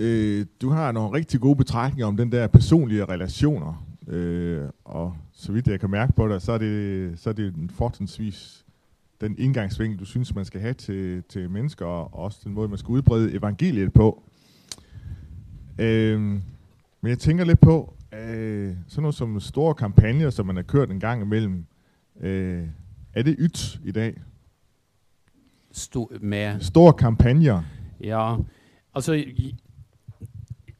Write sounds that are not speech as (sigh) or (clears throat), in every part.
øh, du har nogle rigtig gode betragtninger om den der personlige relationer. Øh, og så vidt jeg kan mærke på dig, så er det, så er det fortrinsvis den indgangsvinkel, du synes, man skal have til, til mennesker, og også den måde, man skal udbrede evangeliet på. Øh, men jeg tænker lidt på, øh, sådan noget som store kampagner, som man har kørt en gang imellem. Øh, er det ydt i dag? Stor, med Store kampagner. Ja, altså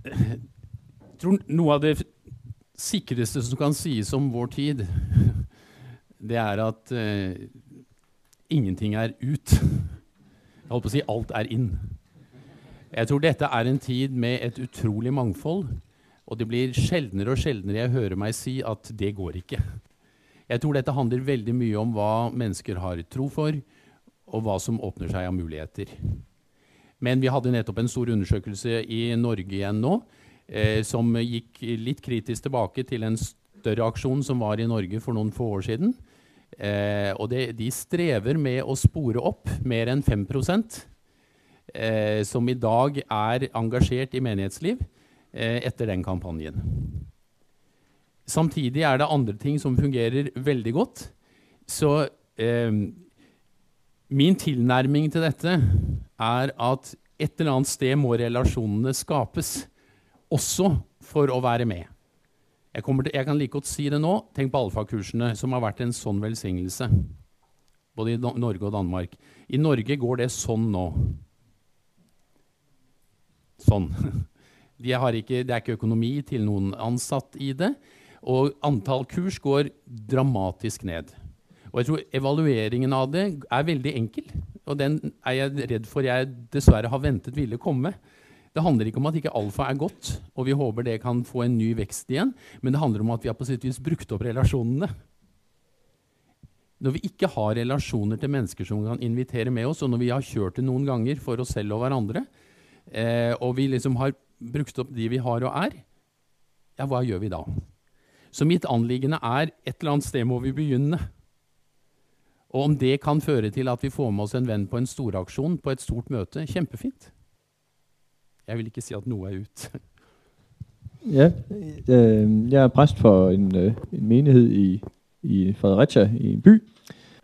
Jeg tror noe av det sikreste som kan sies om vår tid, (laughs) det er at eh, ingenting er ut. Jeg holdt på å si alt er inn. Jeg tror dette er en tid med et utrolig mangfold. Og det blir sjeldnere og sjeldnere jeg hører meg si at det går ikke. Jeg tror dette handler veldig mye om hva mennesker har tro for, og hva som åpner seg av muligheter. Men vi hadde nettopp en stor undersøkelse i Norge igjen nå, eh, som gikk litt kritisk tilbake til en større aksjon som var i Norge for noen få år siden. Eh, og det, de strever med å spore opp mer enn 5 eh, som i dag er engasjert i menighetsliv eh, etter den kampanjen. Samtidig er det andre ting som fungerer veldig godt. Så eh, min tilnærming til dette er at et eller annet sted må relasjonene skapes, også for å være med. Jeg, til, jeg kan like godt si det nå. Tenk på alfakursene, som har vært en sånn velsignelse. Både i Norge og Danmark. I Norge går det sånn nå. Sånn. (laughs) De ikke, det er ikke økonomi til noen ansatt i det. Og antall kurs går dramatisk ned. Og jeg tror evalueringen av det er veldig enkel. Og den er jeg redd for jeg dessverre har ventet ville komme. Det handler ikke om at ikke alfa er godt, og vi håper det kan få en ny vekst igjen, men det handler om at vi har på sitt vis brukt opp relasjonene. Når vi ikke har relasjoner til mennesker som kan invitere med oss, og når vi har kjørt det noen ganger for oss selv og hverandre, eh, og vi liksom har brukt opp de vi har og er, ja, hva gjør vi da? Så mitt anliggende er et eller annet sted må vi begynne. Og om det kan føre til at vi får med oss en venn på en storaksjon, på et stort møte, kjempefint. Jeg vil ikke si at noe er ut. (laughs) ja, øh, jeg er prest for en, øh, en menighet i, i Fredericia, i en by.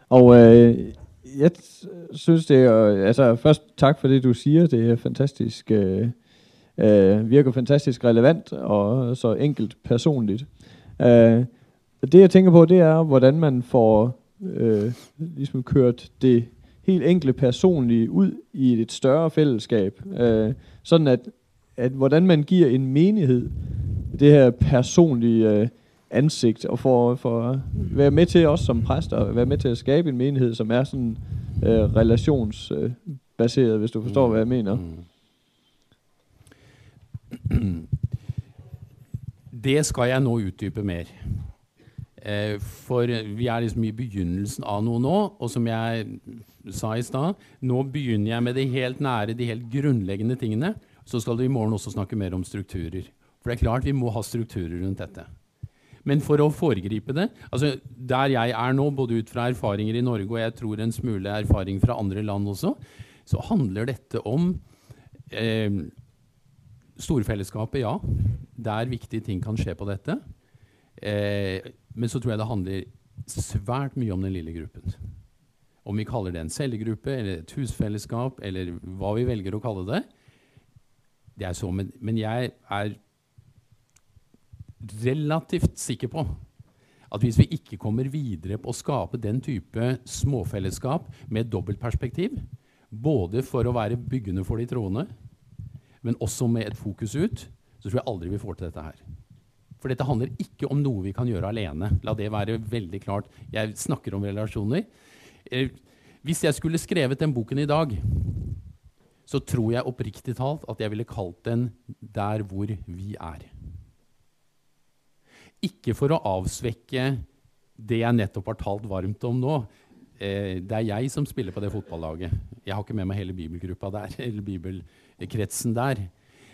Og øh, jeg synes det altså først takk for det du sier. det er fantastisk, virker fantastisk relevant og så enkelt personlig. Det jeg tenker på, det er, hvordan man får øh, ligesom kørt det helt enkle personlige ud i et større fællesskab. Øh, sådan at, at hvordan man giver en menighed det her personlige øh, ansigt, og for, for at være med til også som præster, at være med til at skabe en menighed, som er sådan øh, relationsbaseret, øh, hvis du forstår, mm. hvad jeg mener. Mm. (clears throat) Det skal jeg nå utdype mer. Eh, for vi er liksom i begynnelsen av noe nå. Og som jeg sa i stad, nå begynner jeg med det helt nære, de helt grunnleggende tingene. Så skal du i morgen også snakke mer om strukturer. For det er klart vi må ha strukturer rundt dette. Men for å foregripe det altså Der jeg er nå, både ut fra erfaringer i Norge og jeg tror en smule erfaring fra andre land også, så handler dette om eh, storfellesskapet, ja. Der viktige ting kan skje på dette. Eh, men så tror jeg det handler svært mye om den lille gruppen. Om vi kaller det en cellegruppe eller et husfellesskap eller hva vi velger å kalle det. det er så, men, men jeg er relativt sikker på at hvis vi ikke kommer videre på å skape den type småfellesskap med dobbeltperspektiv, både for å være byggende for de troende, men også med et fokus ut, så tror jeg aldri vi får til dette her. For dette handler ikke om noe vi kan gjøre alene. La det være veldig klart. Jeg snakker om relasjoner. Eh, hvis jeg skulle skrevet den boken i dag, så tror jeg oppriktig talt at jeg ville kalt den 'Der hvor vi er'. Ikke for å avsvekke det jeg nettopp har talt varmt om nå. Eh, det er jeg som spiller på det fotballaget. Jeg har ikke med meg hele bibelgruppa der, (laughs) eller bibelkretsen der.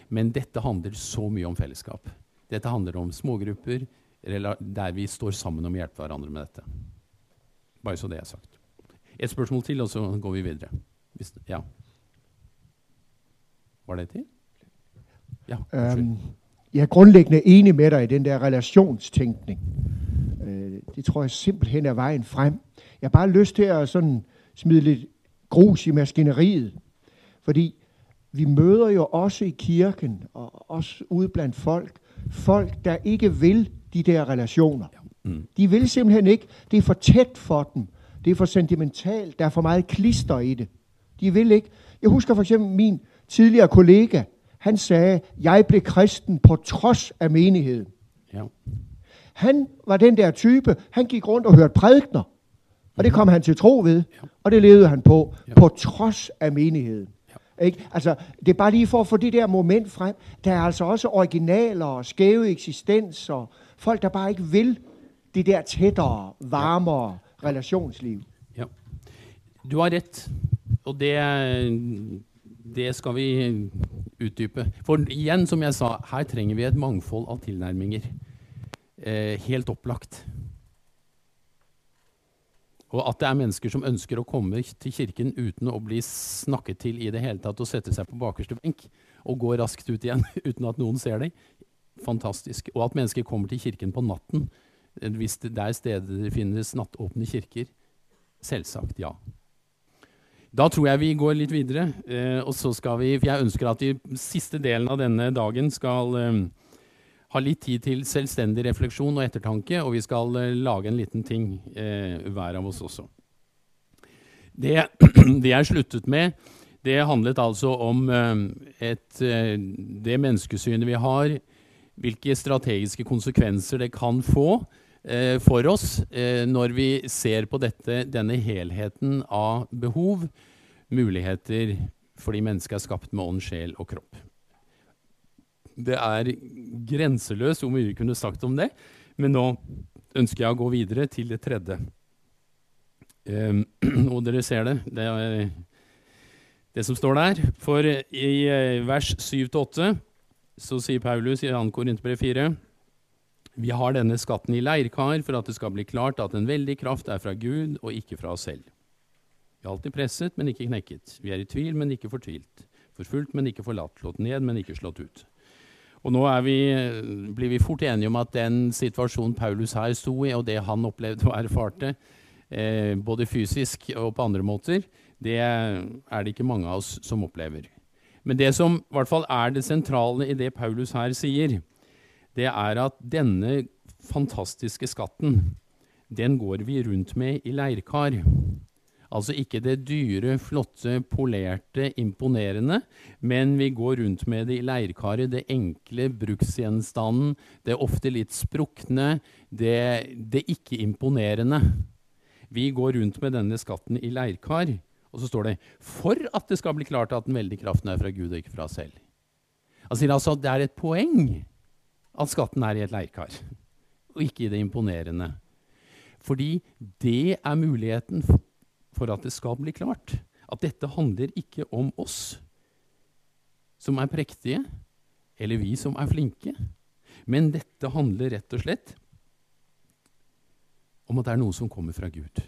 Men dette handler så mye om fellesskap. Dette handler om smågrupper der vi står sammen om å hjelpe hverandre med dette. Bare så det er sagt. Et spørsmål til, og så går vi videre. Hvis, ja. Var det til? Ja, um, jeg er grunnleggende enig med deg i den der relationstænkning. Øh, det tror jeg simpelthen er veien frem. Jeg har bare lyst til å sånn smide litt grus i maskineriet. Fordi vi møter jo også i kirken, og også ude blandt folk, folk, der ikke vil de der relationer. Mm. De vil simpelthen ikke. Det er for tæt for dem. Det er for sentimentalt. Der er for meget klister i det. De vil ikke. Jeg husker for eksempel min tidligere kollega. Han sagde, jeg blev kristen på trods af menigheden. Ja. Han var den der type, han gik rundt og hørte prædikner. Og det kom han til tro ved, og det levede han på, Ja. på trods af menigheden. Ikke? Altså, det er bare lige for at få det der moment frem. Der er altså også originaler og skæve eksistenser. Folk, der bare ikke vil det der tættere, varmere relationsliv. Ja. Du har rett, og det, det skal vi utdype. For igjen, som jeg sa, her trenger vi et mangfold av tilnærminger. Eh, helt opplagt. Og at det er mennesker som ønsker å komme til kirken uten å bli snakket til i det hele tatt og sette seg på bakerste benk og gå raskt ut igjen (laughs) uten at noen ser deg. Fantastisk. Og at mennesker kommer til kirken på natten eh, hvis det er steder det finnes nattåpne kirker. Selvsagt ja. Da tror jeg vi går litt videre. Eh, og så skal vi, for Jeg ønsker at vi siste delen av denne dagen skal eh, ha litt tid til selvstendig refleksjon og ettertanke, og vi skal eh, lage en liten ting eh, hver av oss også. Det, (clears throat) det jeg sluttet med, det handlet altså om eh, et, eh, det menneskesynet vi har, hvilke strategiske konsekvenser det kan få eh, for oss eh, når vi ser på dette, denne helheten av behov, muligheter, fordi mennesket er skapt med ånd, sjel og kropp. Det er grenseløst hvor mye vi kunne sagt om det, men nå ønsker jeg å gå videre til det tredje. Um, (clears throat) og dere ser det, det er det som står der. For i eh, vers 7-8 så sier Paulus i 2. Korinterbrev 4 vi har denne skatten i leirkar for at det skal bli klart at en veldig kraft er fra Gud og ikke fra oss selv. Vi er alltid presset, men ikke knekket. Vi er i tvil, men ikke fortvilt. Forfulgt, men ikke forlatt. Slått ned, men ikke slått ut. Og nå vi, blir vi fort enige om at den situasjonen Paulus her sto i, og det han opplevde og erfarte, eh, både fysisk og på andre måter, det er det ikke mange av oss som opplever. Men det som i hvert fall er det sentrale i det Paulus her sier, det er at denne fantastiske skatten, den går vi rundt med i leirkar. Altså ikke det dyre, flotte, polerte, imponerende, men vi går rundt med det i leirkaret, det enkle bruksgjenstanden, det ofte litt sprukne, det, det ikke-imponerende. Vi går rundt med denne skatten i leirkar, og så står det 'for at det skal bli klart at den veldige kraften er fra Gud og ikke fra oss selv'. Altså at det er et poeng at skatten er i et leirkar, og ikke i det imponerende. Fordi det er muligheten for at det skal bli klart at dette handler ikke om oss som er prektige, eller vi som er flinke, men dette handler rett og slett om at det er noe som kommer fra Gud.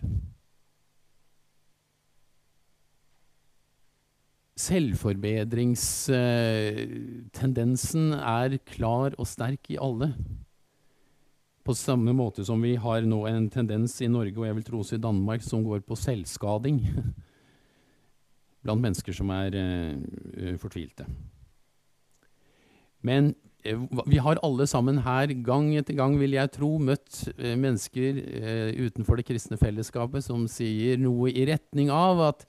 Selvforbedringstendensen er klar og sterk i alle. På samme måte som vi har nå en tendens i Norge, og jeg vil tro også i Danmark, som går på selvskading (laughs) blant mennesker som er uh, fortvilte. Men uh, vi har alle sammen her, gang etter gang, vil jeg tro, møtt uh, mennesker utenfor det kristne fellesskapet som sier noe i retning av at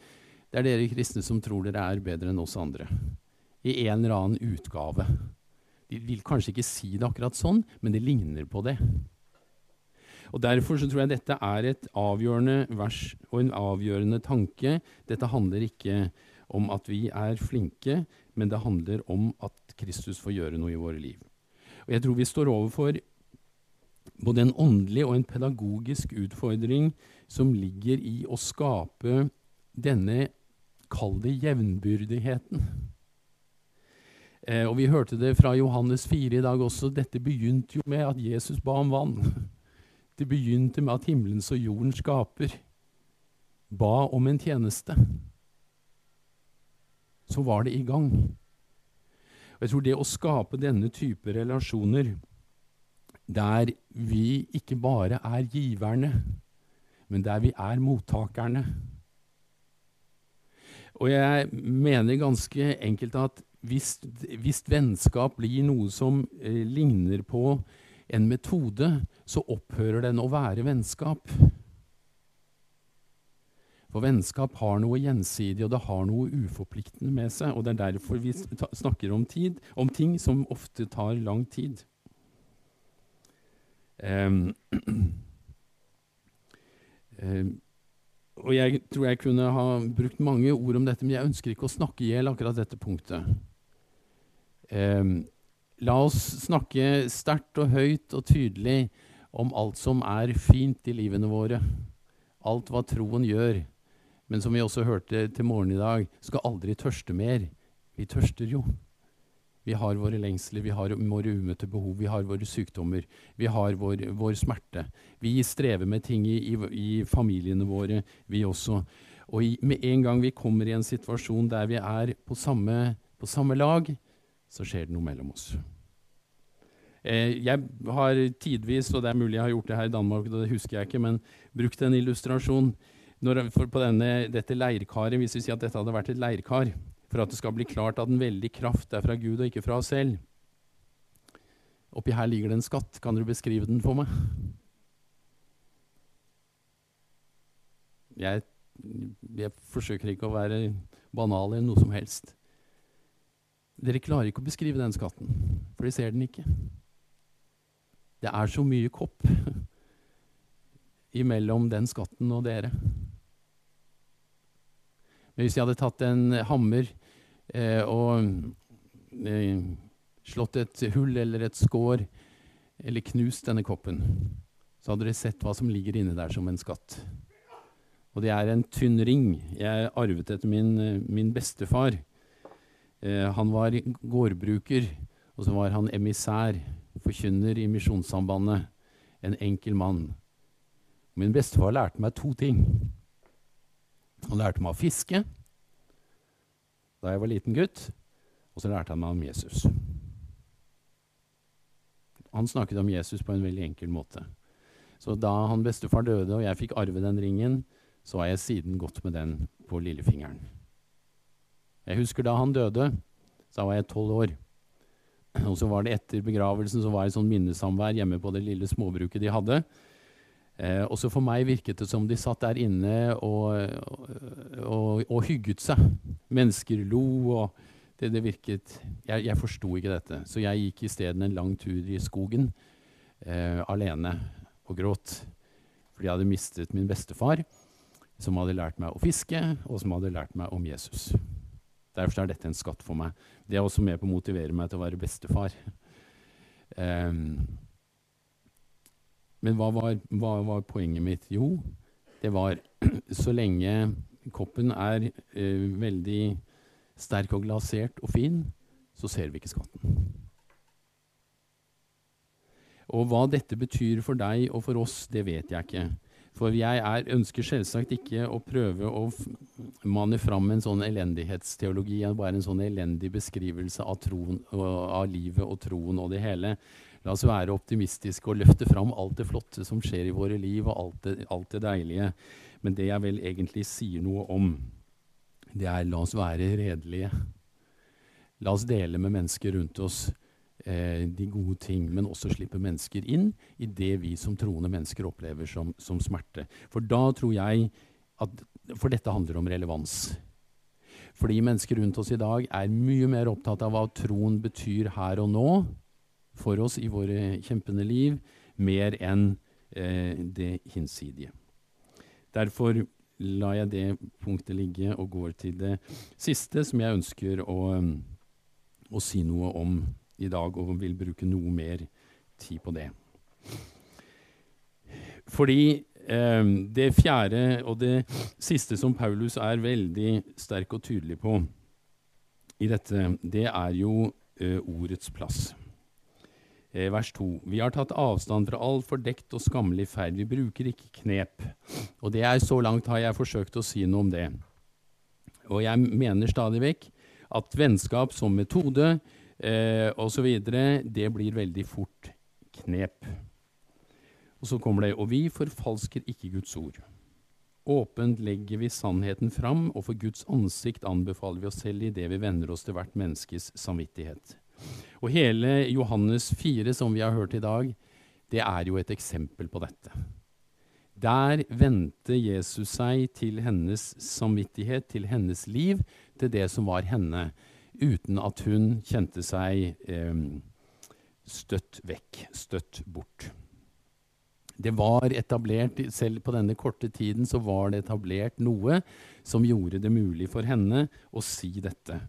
det er dere kristne som tror dere er bedre enn oss andre. I en eller annen utgave. De vil kanskje ikke si det akkurat sånn, men det ligner på det. Og Derfor så tror jeg dette er et avgjørende vers og en avgjørende tanke. Dette handler ikke om at vi er flinke, men det handler om at Kristus får gjøre noe i våre liv. Og Jeg tror vi står overfor både en åndelig og en pedagogisk utfordring som ligger i å skape denne, kall det jevnbyrdigheten. Eh, og Vi hørte det fra Johannes 4 i dag også. Dette begynte jo med at Jesus ba om vann. (laughs) Det begynte med at himmelens og jordens skaper ba om en tjeneste. Så var det i gang. Og jeg tror det å skape denne type relasjoner der vi ikke bare er giverne, men der vi er mottakerne Og jeg mener ganske enkelt at hvis, hvis vennskap blir noe som eh, ligner på en metode, så opphører den å være vennskap. For vennskap har noe gjensidig, og det har noe uforpliktende med seg. Og det er derfor vi snakker om, tid, om ting som ofte tar lang tid. Um, um, (clears throat) og jeg tror jeg kunne ha brukt mange ord om dette, men jeg ønsker ikke å snakke i hjel akkurat dette punktet. Um, la oss snakke sterkt og høyt og tydelig om alt som er fint i livene våre. Alt hva troen gjør. Men som vi også hørte til morgen i dag, skal aldri tørste mer. Vi tørster jo. Vi har våre lengsler, vi har våre umøtte behov, vi har våre sykdommer, vi har vår, vår smerte. Vi strever med ting i, i, i, familiene våre, vi også. Og i, med en gang vi kommer i en situasjon der vi er på samme, på samme lag, så skjer det noe mellom oss. Eh, jeg har tidvis, og det er mulig jeg har gjort det her i Danmark, det husker jeg ikke, men brukt en illustrasjon når, på denne, dette leirkaret, hvis vi sier at dette hadde vært et leirkar, for at det skal bli klart at en veldig kraft er fra Gud og ikke fra oss selv. Oppi her ligger det en skatt. Kan dere beskrive den for meg? Jeg, jeg forsøker ikke å være banal eller noe som helst. Dere klarer ikke å beskrive den skatten, for de ser den ikke. Det er så mye kopp imellom den skatten og dere. Men hvis jeg hadde tatt en hammer eh, og eh, slått et hull eller et skår eller knust denne koppen, så hadde dere sett hva som ligger inne der som en skatt. Og det er en tynn ring. Jeg arvet etter min, min bestefar. Eh, han var gårdbruker, og så var han emissær, forkynner i Misjonssambandet. En enkel mann. Min bestefar lærte meg to ting. Han lærte meg å fiske da jeg var liten gutt, og så lærte han meg om Jesus. Han snakket om Jesus på en veldig enkel måte. Så da han bestefar døde og jeg fikk arve den ringen, så har jeg siden gått med den på lillefingeren. Jeg husker da han døde, så var jeg tolv år. Og så var det etter begravelsen så var det sånn minnesamvær hjemme på det lille småbruket de hadde. Eh, også for meg virket det som de satt der inne og, og, og hygget seg. Mennesker lo, og det, det virket Jeg, jeg forsto ikke dette, så jeg gikk isteden en lang tur i skogen eh, alene og gråt. Fordi jeg hadde mistet min bestefar, som hadde lært meg å fiske, og som hadde lært meg om Jesus. Derfor er dette en skatt for meg. Det er også med på å motivere meg til å være bestefar. Um, (laughs) men hva var, hva var, poenget mitt? Jo, det var (clears throat) så lenge koppen er uh, veldig sterk og glasert og fin, så ser vi ikke skatten. Og hva dette betyr for deg og for oss, det vet jeg ikke. For jeg er, ønsker selvsagt ikke å prøve å manne fram en sånn elendighetsteologi, bare en sånn elendig beskrivelse av, troen, av livet og troen og det hele. La oss være optimistiske og løfte fram alt det flotte som skjer i våre liv, og alt det, alt det deilige. Men det jeg vel egentlig sier noe om, det er la oss være redelige. La oss dele med mennesker rundt oss eh, de gode ting, men også slippe mennesker inn i det vi som troende mennesker opplever som, som smerte. For da tror jeg at For dette handler om relevans. Fordi mennesker rundt oss i dag er mye mer opptatt av hva troen betyr her og nå, for oss i våre kjempende liv, mer enn eh, det hinsidige. Derfor lar jeg det punktet ligge og går til det siste, som jeg ønsker å, å si noe om i dag, og vil bruke noe mer tid på det. Fordi eh, det fjerde og det siste som Paulus er veldig sterk og tydelig på i dette, det er jo eh, ordets plass. Eh, vers 2. Vi har tatt avstand fra all fordekt og skammelig ferd. Vi bruker ikke knep. Og det er Så langt har jeg forsøkt å si noe om det. Og jeg mener stadig vekk at vennskap som metode eh, osv. Det blir veldig fort knep. Og så kommer det Og vi forfalsker ikke Guds ord. Åpent legger vi sannheten fram, og for Guds ansikt anbefaler vi oss selv i det vi vender oss til hvert menneskes samvittighet. Og hele Johannes 4, som vi har hørt i dag, det er jo et eksempel på dette. Der vendte Jesus seg til hennes samvittighet, til hennes liv, til det som var henne, uten at hun kjente seg eh, støtt vekk, støtt bort. Det var etablert, Selv på denne korte tiden så var det etablert noe som gjorde det mulig for henne å si dette.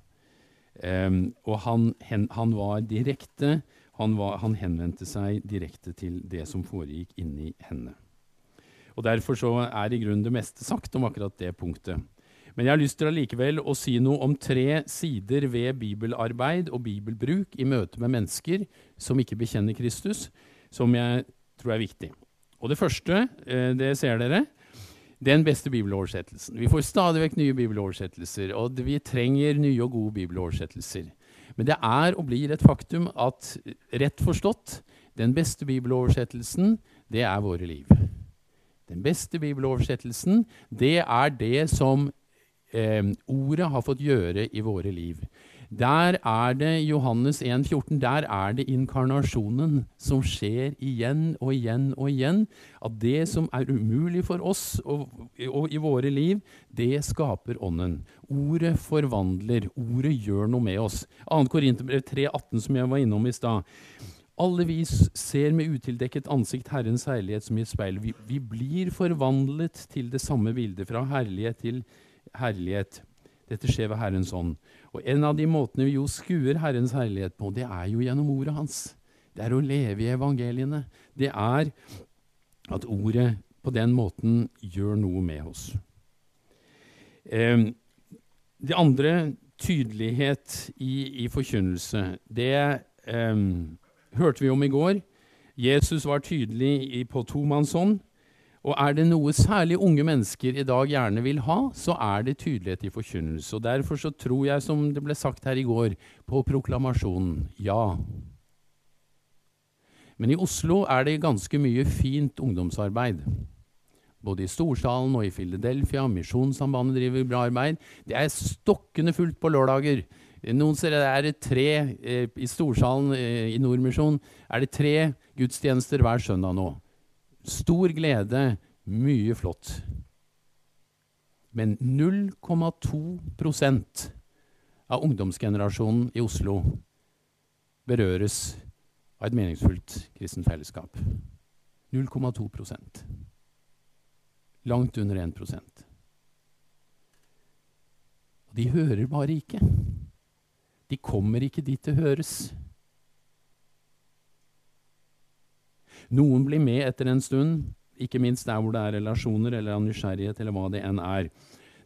Um, og han, hen, han, var direkte. Han, var, han, henvendte seg direkte til det som foregikk inni henne. Og Derfor så er i grunnen det meste sagt om akkurat det punktet. Men jeg har lyst til allikevel å si noe om tre sider ved bibelarbeid og bibelbruk i møte med mennesker som ikke bekjenner Kristus, som jeg tror er viktig. Og Det første, eh, det ser dere, den beste bibeloversettelsen. Vi får stadig vekk nye bibeloversettelser, og vi trenger nye og gode bibeloversettelser. Men det er og blir et faktum at rett forstått, den beste bibeloversettelsen, det er våre liv. Den beste bibeloversettelsen, det er det som eh, ordet har fått gjøre i våre liv. Der er det Johannes 1,14. Der er det inkarnasjonen som skjer igjen og igjen og igjen. At det som er umulig for oss og, og i våre liv, det skaper Ånden. Ordet forvandler. Ordet gjør noe med oss. 2. Korinterbrev 3,18, som jeg var innom i stad. Alle vi ser med utildekket ansikt Herrens herlighet som i et speil. Vi, vi blir forvandlet til det samme bildet, fra herlighet til herlighet. Dette skjer ved Herrens ånd. Og En av de måtene vi jo skuer Herrens herlighet på, det er jo gjennom ordet hans. Det er å leve i evangeliene. Det er at ordet på den måten gjør noe med oss. Eh, det andre, tydelighet i, i forkynnelse, det eh, hørte vi om i går. Jesus var tydelig i, på tomannshånd. Og er det noe særlig unge mennesker i dag gjerne vil ha, så er det tydelighet i forkynnelse. Og Derfor så tror jeg, som det ble sagt her i går, på proklamasjonen ja. Men i Oslo er det ganske mye fint ungdomsarbeid. Både i Storsalen og i Philadelphia. Misjonssambandet driver bra arbeid. Det er stokkende fullt på lørdager. Noen steder er det tre eh, I Storsalen eh, i Nordmisjon er det tre gudstjenester hver søndag nå. Stor glede, mye flott. Men 0,2% av ungdomsgenerasjonen i Oslo berøres av et meningsfullt kristent fellesskap. 0,2% Langt under 1 Og de hører bare ikke. De kommer ikke dit det høres. Noen blir med etter en stund, ikke minst der hvor det er relasjoner eller av nysgjerrighet eller hva det enn er.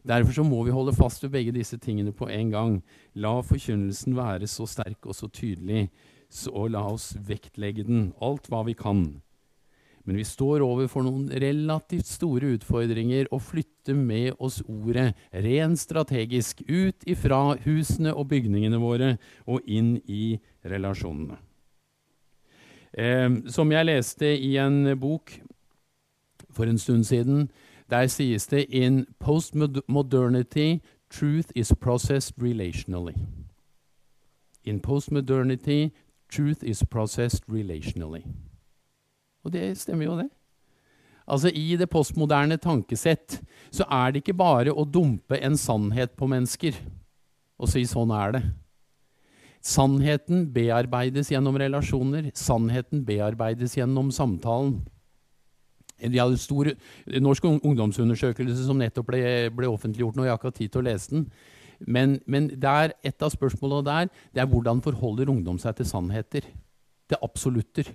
Derfor så må vi holde fast ved begge disse tingene på en gang. La forkynnelsen være så sterk og så tydelig, så la oss vektlegge den alt hva vi kan. Men vi står overfor noen relativt store utfordringer og flytter med oss ordet rent strategisk ut ifra husene og bygningene våre og inn i relasjonene. Eh, som jeg leste i en bok for en stund siden, der sies det in postmodernity truth is processed relationally. In postmodernity truth is processed relationally. Og det stemmer jo, det. Altså I det postmoderne tankesett så er det ikke bare å dumpe en sannhet på mennesker og si 'sånn er det'. Sannheten bearbeides gjennom relasjoner. Sannheten bearbeides gjennom samtalen. De hadde en stor norsk ungdomsundersøkelse som nettopp ble, ble offentliggjort nå. Jeg har ikke hatt tid til å lese den. Men, men der, et av spørsmålene der det er hvordan forholder ungdom seg til sannheter. Til absolutter.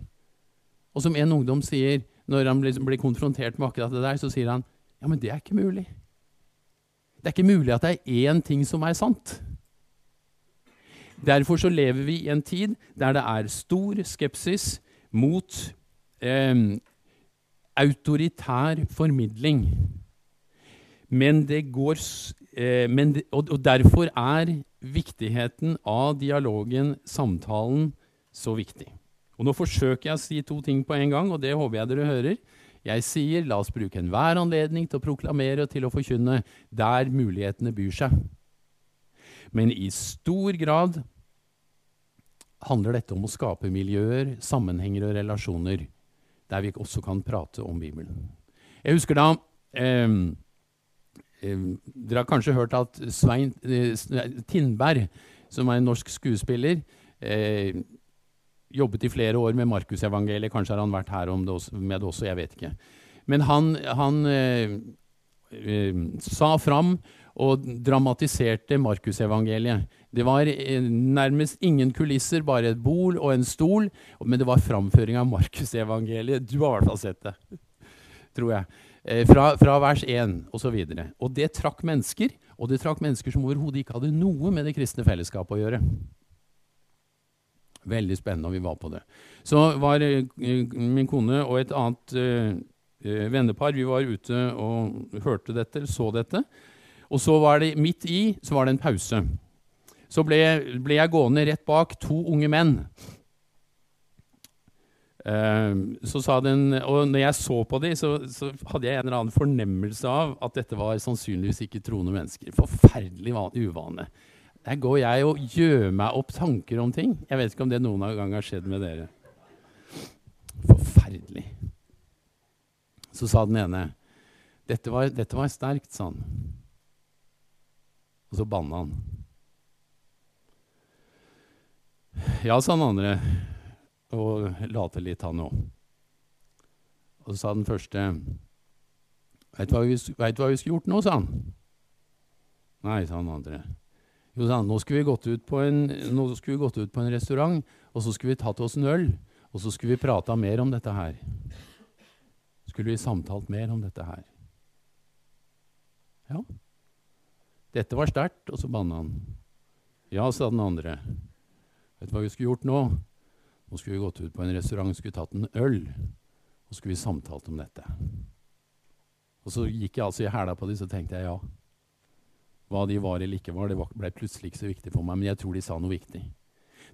Og som en ungdom sier når han blir, konfrontert med akkurat det der, så sier han ja, men det er ikke mulig. Det er ikke mulig at det er én ting som er sant. Derfor så lever vi i en tid der det er stor skepsis mot eh, autoritær formidling. Men det går eh, men og, og, derfor er viktigheten av dialogen, samtalen, så viktig. Og Nå forsøker jeg å si to ting på en gang, og det håper jeg dere hører. Jeg sier la oss bruke enhver anledning til å proklamere og til å forkynne der mulighetene byr seg. Men i stor grad handler dette om å skape miljøer, sammenhenger og relasjoner der vi også kan prate om Bibelen. Jeg husker da eh, Dere har kanskje hørt at Svein eh, Tindberg, som er en norsk skuespiller, eh, jobbet i flere år med Markusevangeliet. Kanskje har han vært her det også, med det også, jeg vet ikke. Men han, han eh, eh, sa fram og dramatiserte Markusevangeliet. Det var eh, nærmest ingen kulisser, bare et bol og en stol. Men det var framføring av Markusevangeliet. Du har i hvert fall sett det, tror jeg. Eh, fra, fra, vers 1 osv. Og, så og det trakk mennesker, og det trakk mennesker som overhodet ikke hadde noe med det kristne fellesskapet å gjøre. Veldig spennende, og vi var på det. Så var uh, min kone og et annet vennepar vi var ute og hørte dette, så dette. Og så var det midt i så var det en pause. Så ble, ble jeg gående rett bak to unge menn. Uh, så sa den, og når jeg så på dem, så, så, hadde jeg en eller annen fornemmelse av at dette var sannsynligvis ikke troende mennesker. Forferdelig uvane. Der går jeg og gjør meg opp tanker om ting. Jeg vet ikke om det noen gang har skjedd med dere. Forferdelig. Så sa den ene dette var, dette var sterkt, sa han. Og så banna han. Ja, sa den andre, og la til litt, han òg. Og så sa den første Veit du hva vi skulle gjort nå, sa han. Nei, sa den andre. Jo, sa han, nå skulle vi gått ut på en, vi gått ut på en restaurant, og så skulle vi tatt oss en øl, og så skulle vi prata mer om dette her. Skulle vi samtalt mer om dette her. Ja. Dette var sterkt, og så banna han. Ja, sa den andre. Vet du hva vi skulle gjort nå? Nå skulle vi gått ut på en restaurant, skulle tatt en øl, og skulle vi samtalt om dette. Og så gikk jeg altså i hæla på dem, så tenkte jeg ja. Hva de var eller ikke var, det ble plutselig ikke så viktig for meg, men jeg tror de sa noe viktig.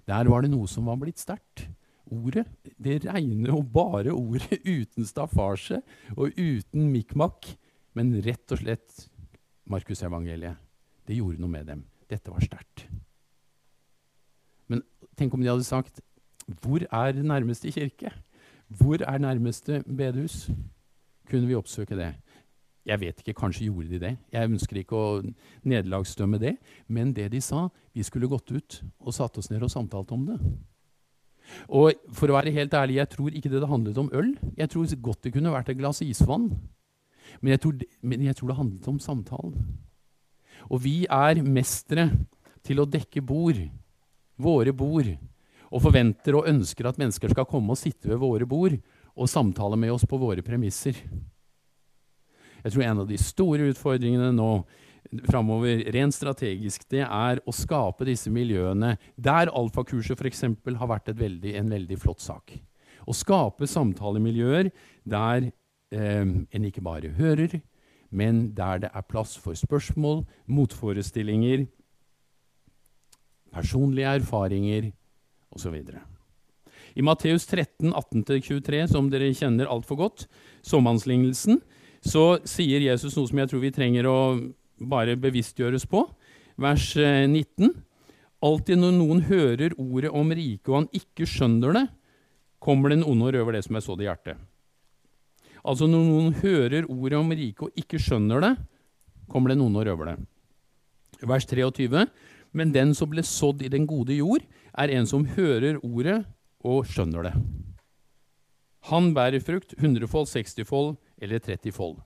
Der var det noe som var blitt sterkt. Ordet, det regner og bare ordet, (laughs) uten staffasje og uten mikmak, men rett og slett Markusevangeliet. Det gjorde noe med dem. Dette var sterkt. Men tenk om de hadde sagt Hvor er nærmeste kirke? Hvor er nærmeste bedehus? Kunne vi oppsøke det? Jeg vet ikke, kanskje gjorde de det. Jeg ønsker ikke å nederlagsdømme det. Men det de sa, vi skulle gått ut og satt oss ned og samtalt om det. Og for å være helt ærlig, jeg tror ikke det, det handlet om øl. Jeg tror godt det kunne vært et glass isvann. Men jeg, tror, men jeg tror det handlet om samtalen. Og vi er mestere til å dekke bord, våre bord, og forventer og ønsker at mennesker skal komme og sitte ved våre bord og samtale med oss på våre premisser. Jeg tror en av de store utfordringene nå framover, rent strategisk, det er å skape disse miljøene der alfakurset f.eks. har vært veldig, en veldig flott sak. Å skape samtalemiljøer der eh, en ikke bare hører, men der det er plass for spørsmål, motforestillinger, personlige erfaringer osv. I Matteus 13, 18-23, som dere kjenner altfor godt, såmannslignelsen, så sier Jesus noe som jeg tror vi trenger å bare bevisstgjøres på. Vers 19. Eh, Alltid når noen hører ordet om riket, og han ikke skjønner det, kommer den onde og røver det som er sådd i hjertet. Altså når noen hører ordet om riket og ikke skjønner det, kommer det noen og røver det. Vers 23. Men den som ble sådd i den gode jord, er en som hører ordet og skjønner det. Han bærer frukt, hundrefold, sekstifold eller 30 fold.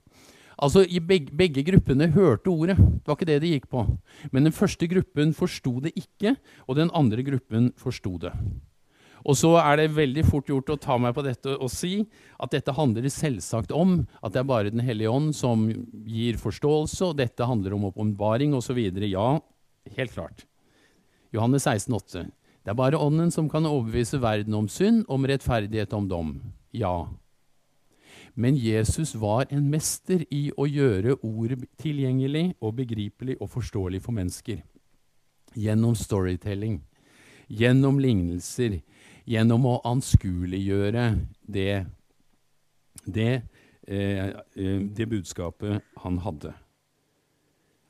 Altså, begge, begge, gruppene hørte ordet. Det var ikke det de gikk på. Men den første gruppen forsto det ikke, og den andre gruppen forsto det. Og så er det veldig fort gjort å ta meg på dette og si at dette handler selvsagt om at det er bare Den hellige ånd som gir forståelse, og dette handler om åpenbaring osv. Ja, helt klart. Johannes 16, 8. Det er bare Ånden som kan overbevise verden om synd, om rettferdighet, om dom. Ja, men Jesus var en mester i å gjøre ordet tilgjengelig og begripelig og forståelig for mennesker. gjennom storytelling, gjennom lignelser, gjennom å anskueliggjøre det, det, eh, eh, det budskapet han hadde.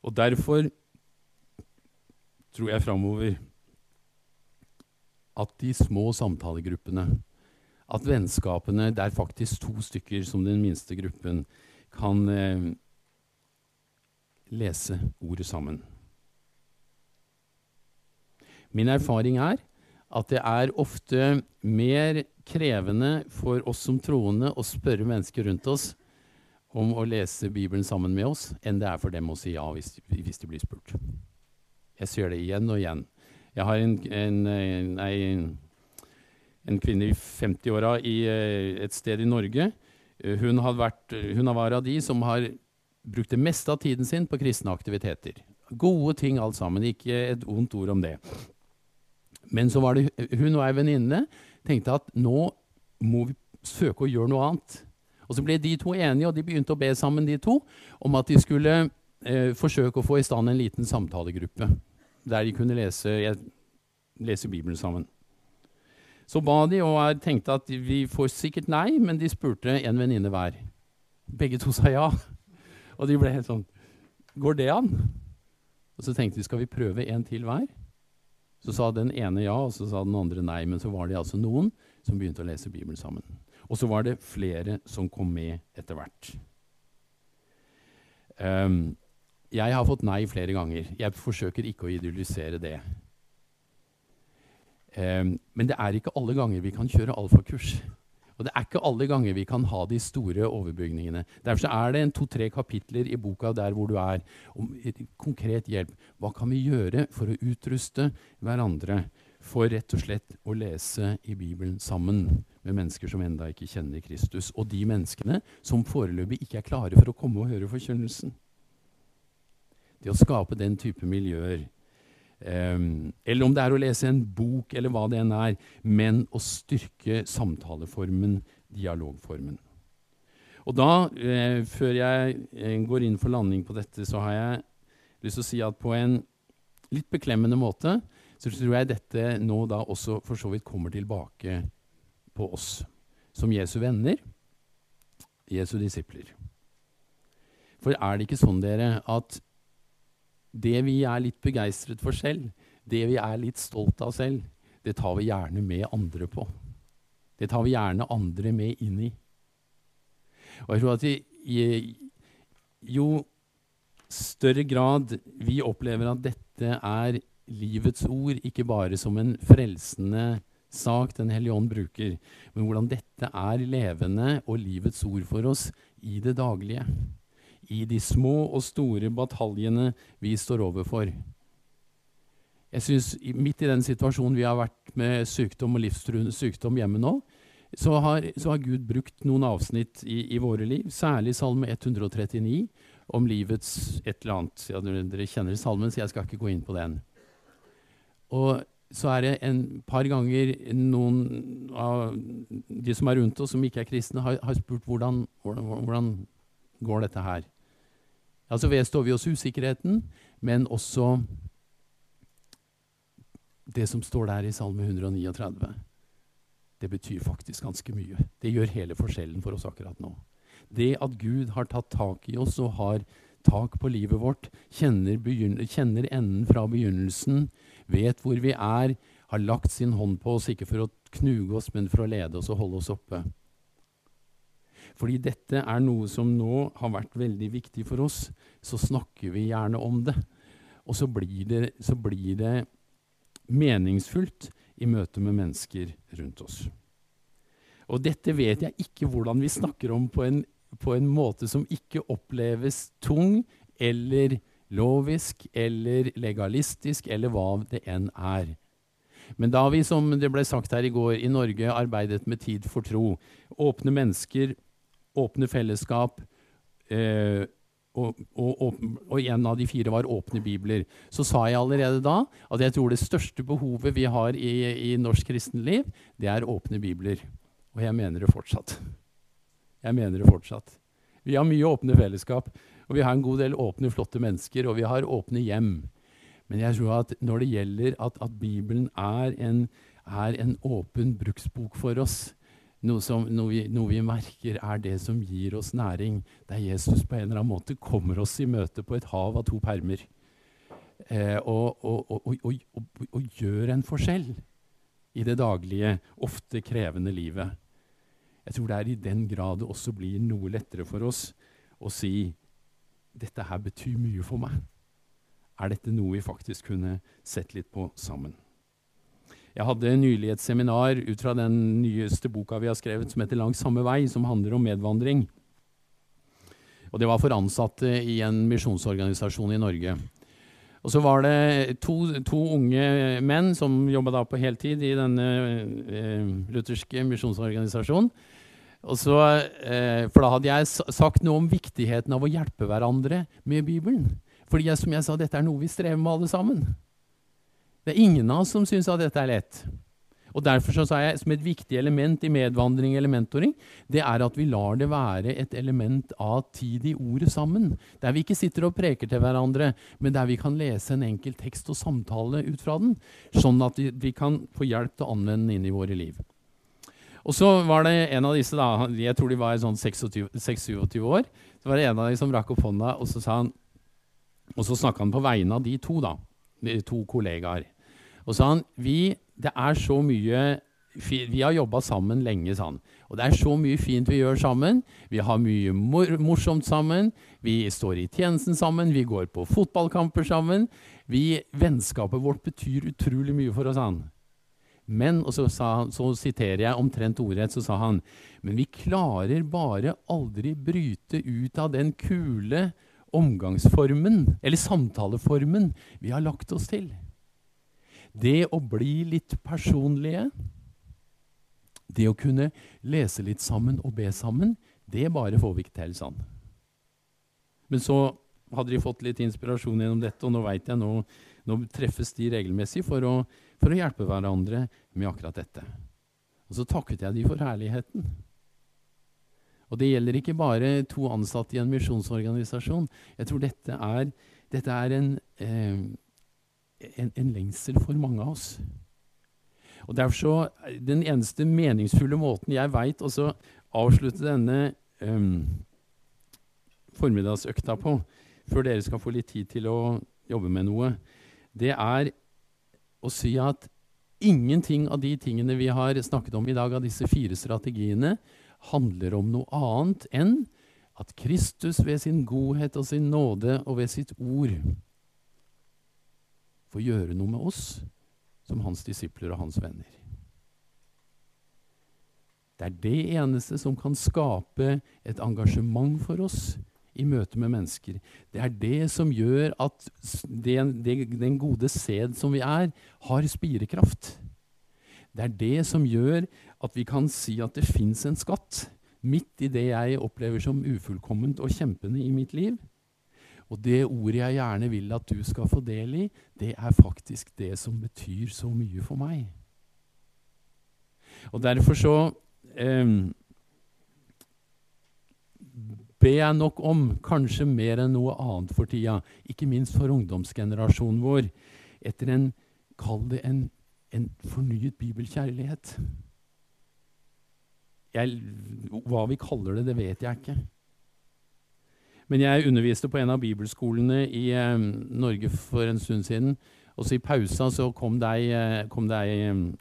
Og derfor tror jeg framover at de små samtalegruppene, at vennskapene Det er faktisk to stykker som den minste gruppen kan eh, lese ordet sammen. Min erfaring er at det er ofte mer krevende for oss som troende å spørre mennesker rundt oss om å lese Bibelen sammen med oss, enn det er for dem å si ja hvis, hvis de blir spurt. Jeg ser det igjen og igjen. Jeg har en, en, en, en kvinne i 50-åra eh, et sted i Norge. Hun, har vært, hun var av de som har brukt det meste av tiden sin på kristne aktiviteter. Gode ting alt sammen, ikke et ondt ord om det. Men så var det hun og ei venninne tenkte at nå må vi søke å gjøre noe annet. Og Så ble de to enige, og de begynte å be sammen, de to, om at de skulle eh, forsøke å få i stand en liten samtalegruppe der de kunne lese, lese Bibelen sammen. Så ba de og tenkte at vi får sikkert nei, men de spurte en venninne hver. Begge to sa ja. Og de ble helt sånn Går det an? Og så tenkte de skal vi prøve en til hver? Så sa den ene ja, og så sa den andre nei. Men så var det altså noen som begynte å lese Bibelen sammen. Og så var det flere som kom med etter hvert. Um, jeg har fått nei flere ganger. Jeg forsøker ikke å idyllisere det. Um, men det er ikke alle ganger vi kan kjøre alfakurs. Og det er ikke alle ganger vi kan ha de store overbygningene. Derfor er det en to-tre kapitler i boka der hvor du er, om konkret hjelp. Hva kan vi gjøre for å utruste hverandre for rett og slett å lese i Bibelen sammen med mennesker som enda ikke kjenner Kristus, og de menneskene som foreløpig ikke er klare for å komme og høre forkynnelsen? Det å skape den type miljøer. Um, eller om det er å lese en bok, eller hva det enn er, men å styrke samtaleformen, dialogformen. Og da, eh, før jeg eh, går inn for landing på dette, så har jeg lyst til å si at på en litt beklemmende måte så tror jeg dette nå da også for så vidt kommer tilbake på oss som Jesu venner, Jesu disipler. For er det ikke sånn, dere, at det vi er litt begeistret for selv, det vi er litt stolt av selv, det tar vi gjerne med andre på. Det tar vi gjerne andre med inn i. Og jeg tror at vi, jo større grad vi opplever at dette er livets ord, ikke bare som en frelsende sak Den hellige ånd bruker, men hvordan dette er levende og livets ord for oss i det daglige i de små og store bataljene vi står overfor. Jeg synes, Midt i den situasjonen vi har vært med sykdom og livstruende sykdom hjemme nå, så har, så har, Gud brukt noen avsnitt i, i, våre liv, særlig Salme 139, om livets et eller annet. Ja, dere, kjenner salmen, så jeg skal ikke gå inn på den. Og så er det en par ganger noen av de som er rundt oss, som ikke er kristne, har, har spurt hvordan, hvordan, hvordan går dette her. Altså Vedstår vi oss usikkerheten, men også det som står der i Salme 139. Det betyr faktisk ganske mye. Det gjør hele forskjellen for oss akkurat nå. Det at Gud har tatt tak i oss og har tak på livet vårt, kjenner, kjenner enden fra begynnelsen, vet hvor vi er, har lagt sin hånd på oss, ikke for å knuge oss, men for å lede oss og holde oss oppe. Fordi dette er noe som nå har vært veldig viktig for oss, så snakker vi gjerne om det. Og så blir det, så blir det meningsfullt i møte med mennesker rundt oss. Og dette vet jeg ikke hvordan vi snakker om på en, på en måte som ikke oppleves tung eller lovisk eller legalistisk eller hva det enn er. Men da vi, som det ble sagt her i går, i Norge arbeidet med Tid for tro, åpne mennesker åpne fellesskap. Eh, og, og, og, en av de fire var åpne bibler. Så sa jeg allerede da at jeg tror det største behovet vi har i, i norsk kristenliv, det er åpne bibler. Og jeg mener det fortsatt. Jeg mener det fortsatt. Vi har mye åpne fellesskap, og vi har en god del åpne, flotte mennesker, og vi har åpne hjem. Men jeg tror at når det gjelder at, at Bibelen er en, er en, åpen bruksbok for oss, noe, som, noe, vi, noe, vi, merker er det som gir oss næring, der Jesus på en eller annen måte kommer oss i møte på et hav av to permer. Eh, og, og, og, og, gjør en forskjell i det daglige, ofte krevende livet. Jeg tror det er i den grad det også blir noe lettere for oss å si dette her betyr mye for meg. Er dette noe vi faktisk kunne sett litt på sammen? Jeg hadde nylig et seminar ut fra den nyeste boka vi har skrevet, som heter 'Langs samme vei', som handler om medvandring. Og Det var for ansatte i en misjonsorganisasjon i Norge. Og så var det to, to unge menn som jobba på heltid i denne eh, lutherske misjonsorganisasjonen. Så, eh, for da hadde jeg sagt noe om viktigheten av å hjelpe hverandre med Bibelen. Fordi jeg, som jeg sa, dette er noe vi strever med alle sammen. Det er ingen av oss som syns at dette er lett. Og Derfor så sa jeg som et viktig element i medvandring eller mentoring, det er at vi lar det være et element av tid i ordet sammen. Der vi ikke sitter og preker til hverandre, men der vi kan lese en enkel tekst og samtale ut fra den. Sånn at vi kan få hjelp til å anvende den inn i våre liv. Og så var det en av disse, da, jeg tror de var sånn 26-27 år, så var det en av de som rakk opp hånda, og så sa han, og så snakka han på vegne av de to, da, to kollegaer. Og sa han vi, det er så mye vi har jobba sammen lenge, sa han. Og det er så mye fint vi gjør sammen. Vi har mye mor morsomt sammen. Vi står i tjenesten sammen. Vi går på fotballkamper sammen. Vi, Vennskapet vårt betyr utrolig mye for oss, han. Men, og så, sa, så siterer jeg omtrent ordrett, så sa han Men vi klarer bare aldri bryte ut av den kule omgangsformen, eller samtaleformen, vi har lagt oss til. Det å bli litt personlige, det å kunne lese litt sammen og be sammen, det bare får vi ikke til sånn. Men så hadde de fått litt inspirasjon gjennom dette, og nå veit jeg nå, nå treffes de regelmessig for å for å hjelpe hverandre med akkurat dette. Og så takket jeg de for herligheten. Og det gjelder ikke bare to ansatte i en misjonsorganisasjon. Jeg tror dette er, dette er en, eh, en, en, lengsel for mange av oss. Og derfor så, Den eneste meningsfulle måten jeg veit å avslutte denne um, formiddagsøkta på, før dere skal få litt tid til å jobbe med noe, det er å si at ingenting av de tingene vi har snakket om i dag, av disse fire strategiene, handler om noe annet enn at Kristus ved sin godhet og sin nåde og ved sitt ord får gjøre noe med oss som hans disipler og hans venner. Det er det eneste som kan skape et engasjement for oss i møte med mennesker. Det er det som gjør at den, gode sæd som vi er, har spirekraft. Det er det som gjør at vi kan si at det fins en skatt midt i det jeg opplever som ufullkomment og kjempende i mitt liv. Og det ordet jeg gjerne vil at du skal få del i, det er faktisk det som betyr så mye for meg. Og derfor så eh, ber jeg nok om, kanskje mer enn noe annet for tida, ikke minst for ungdomsgenerasjonen vår, etter en Kall det en, en fornyet bibelkjærlighet. Jeg, hva vi kaller det, det vet jeg ikke. Men jeg underviste på en av bibelskolene i eh, Norge for en stund siden. Og så I pausa så kom, deg, eh, kom deg,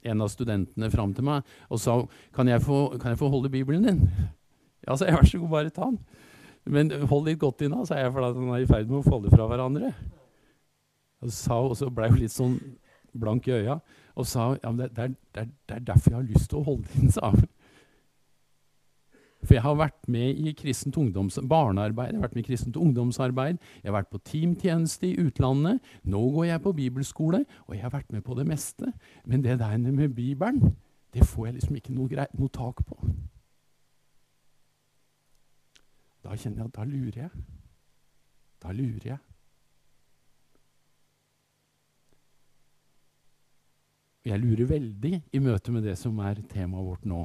en av studentene fram til meg og sa kan jeg, få, kan jeg få holde Bibelen din. Ja, så jeg, vær så god, bare ta den. Men hold litt godt inna, sa jeg, for han er i ferd med å falle fra hverandre. Og så ble hun litt sånn blank i øya og sa ja, det, det, er, det, er, derfor jeg har lyst til å holde den, sa hun. For jeg har vært med i kristent barnearbeid, jeg har vært med i kristent ungdomsarbeid, jeg har vært på teamtjeneste i utlandet, nå går jeg på bibelskole, og jeg har vært med på det meste. Men det der med Bibelen, det får jeg liksom ikke noe, noe tak på. Da kjenner jeg at da lurer jeg. Da lurer jeg. Jeg lurer veldig i møte med det som er temaet vårt nå.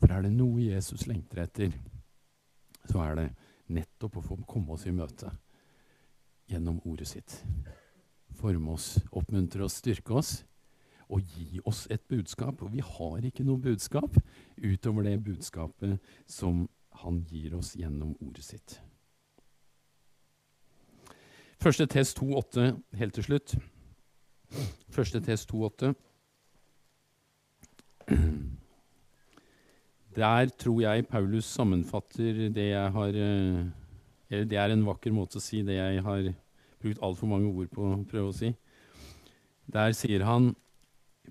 For er det noe Jesus lengter etter, så er det nettopp å få komme oss i møte gjennom ordet sitt. forme oss, oppmuntre oss, styrke oss og gi oss et budskap. Og vi har ikke noe budskap utover det budskapet som han gir oss gjennom ordet sitt. Første test 2.8 helt til slutt. Første test 2.8. Der tror jeg Paulus sammenfatter det jeg har eh, Eller det er en vakker måte å si det jeg har brukt altfor mange ord på å prøve å si. Der sier han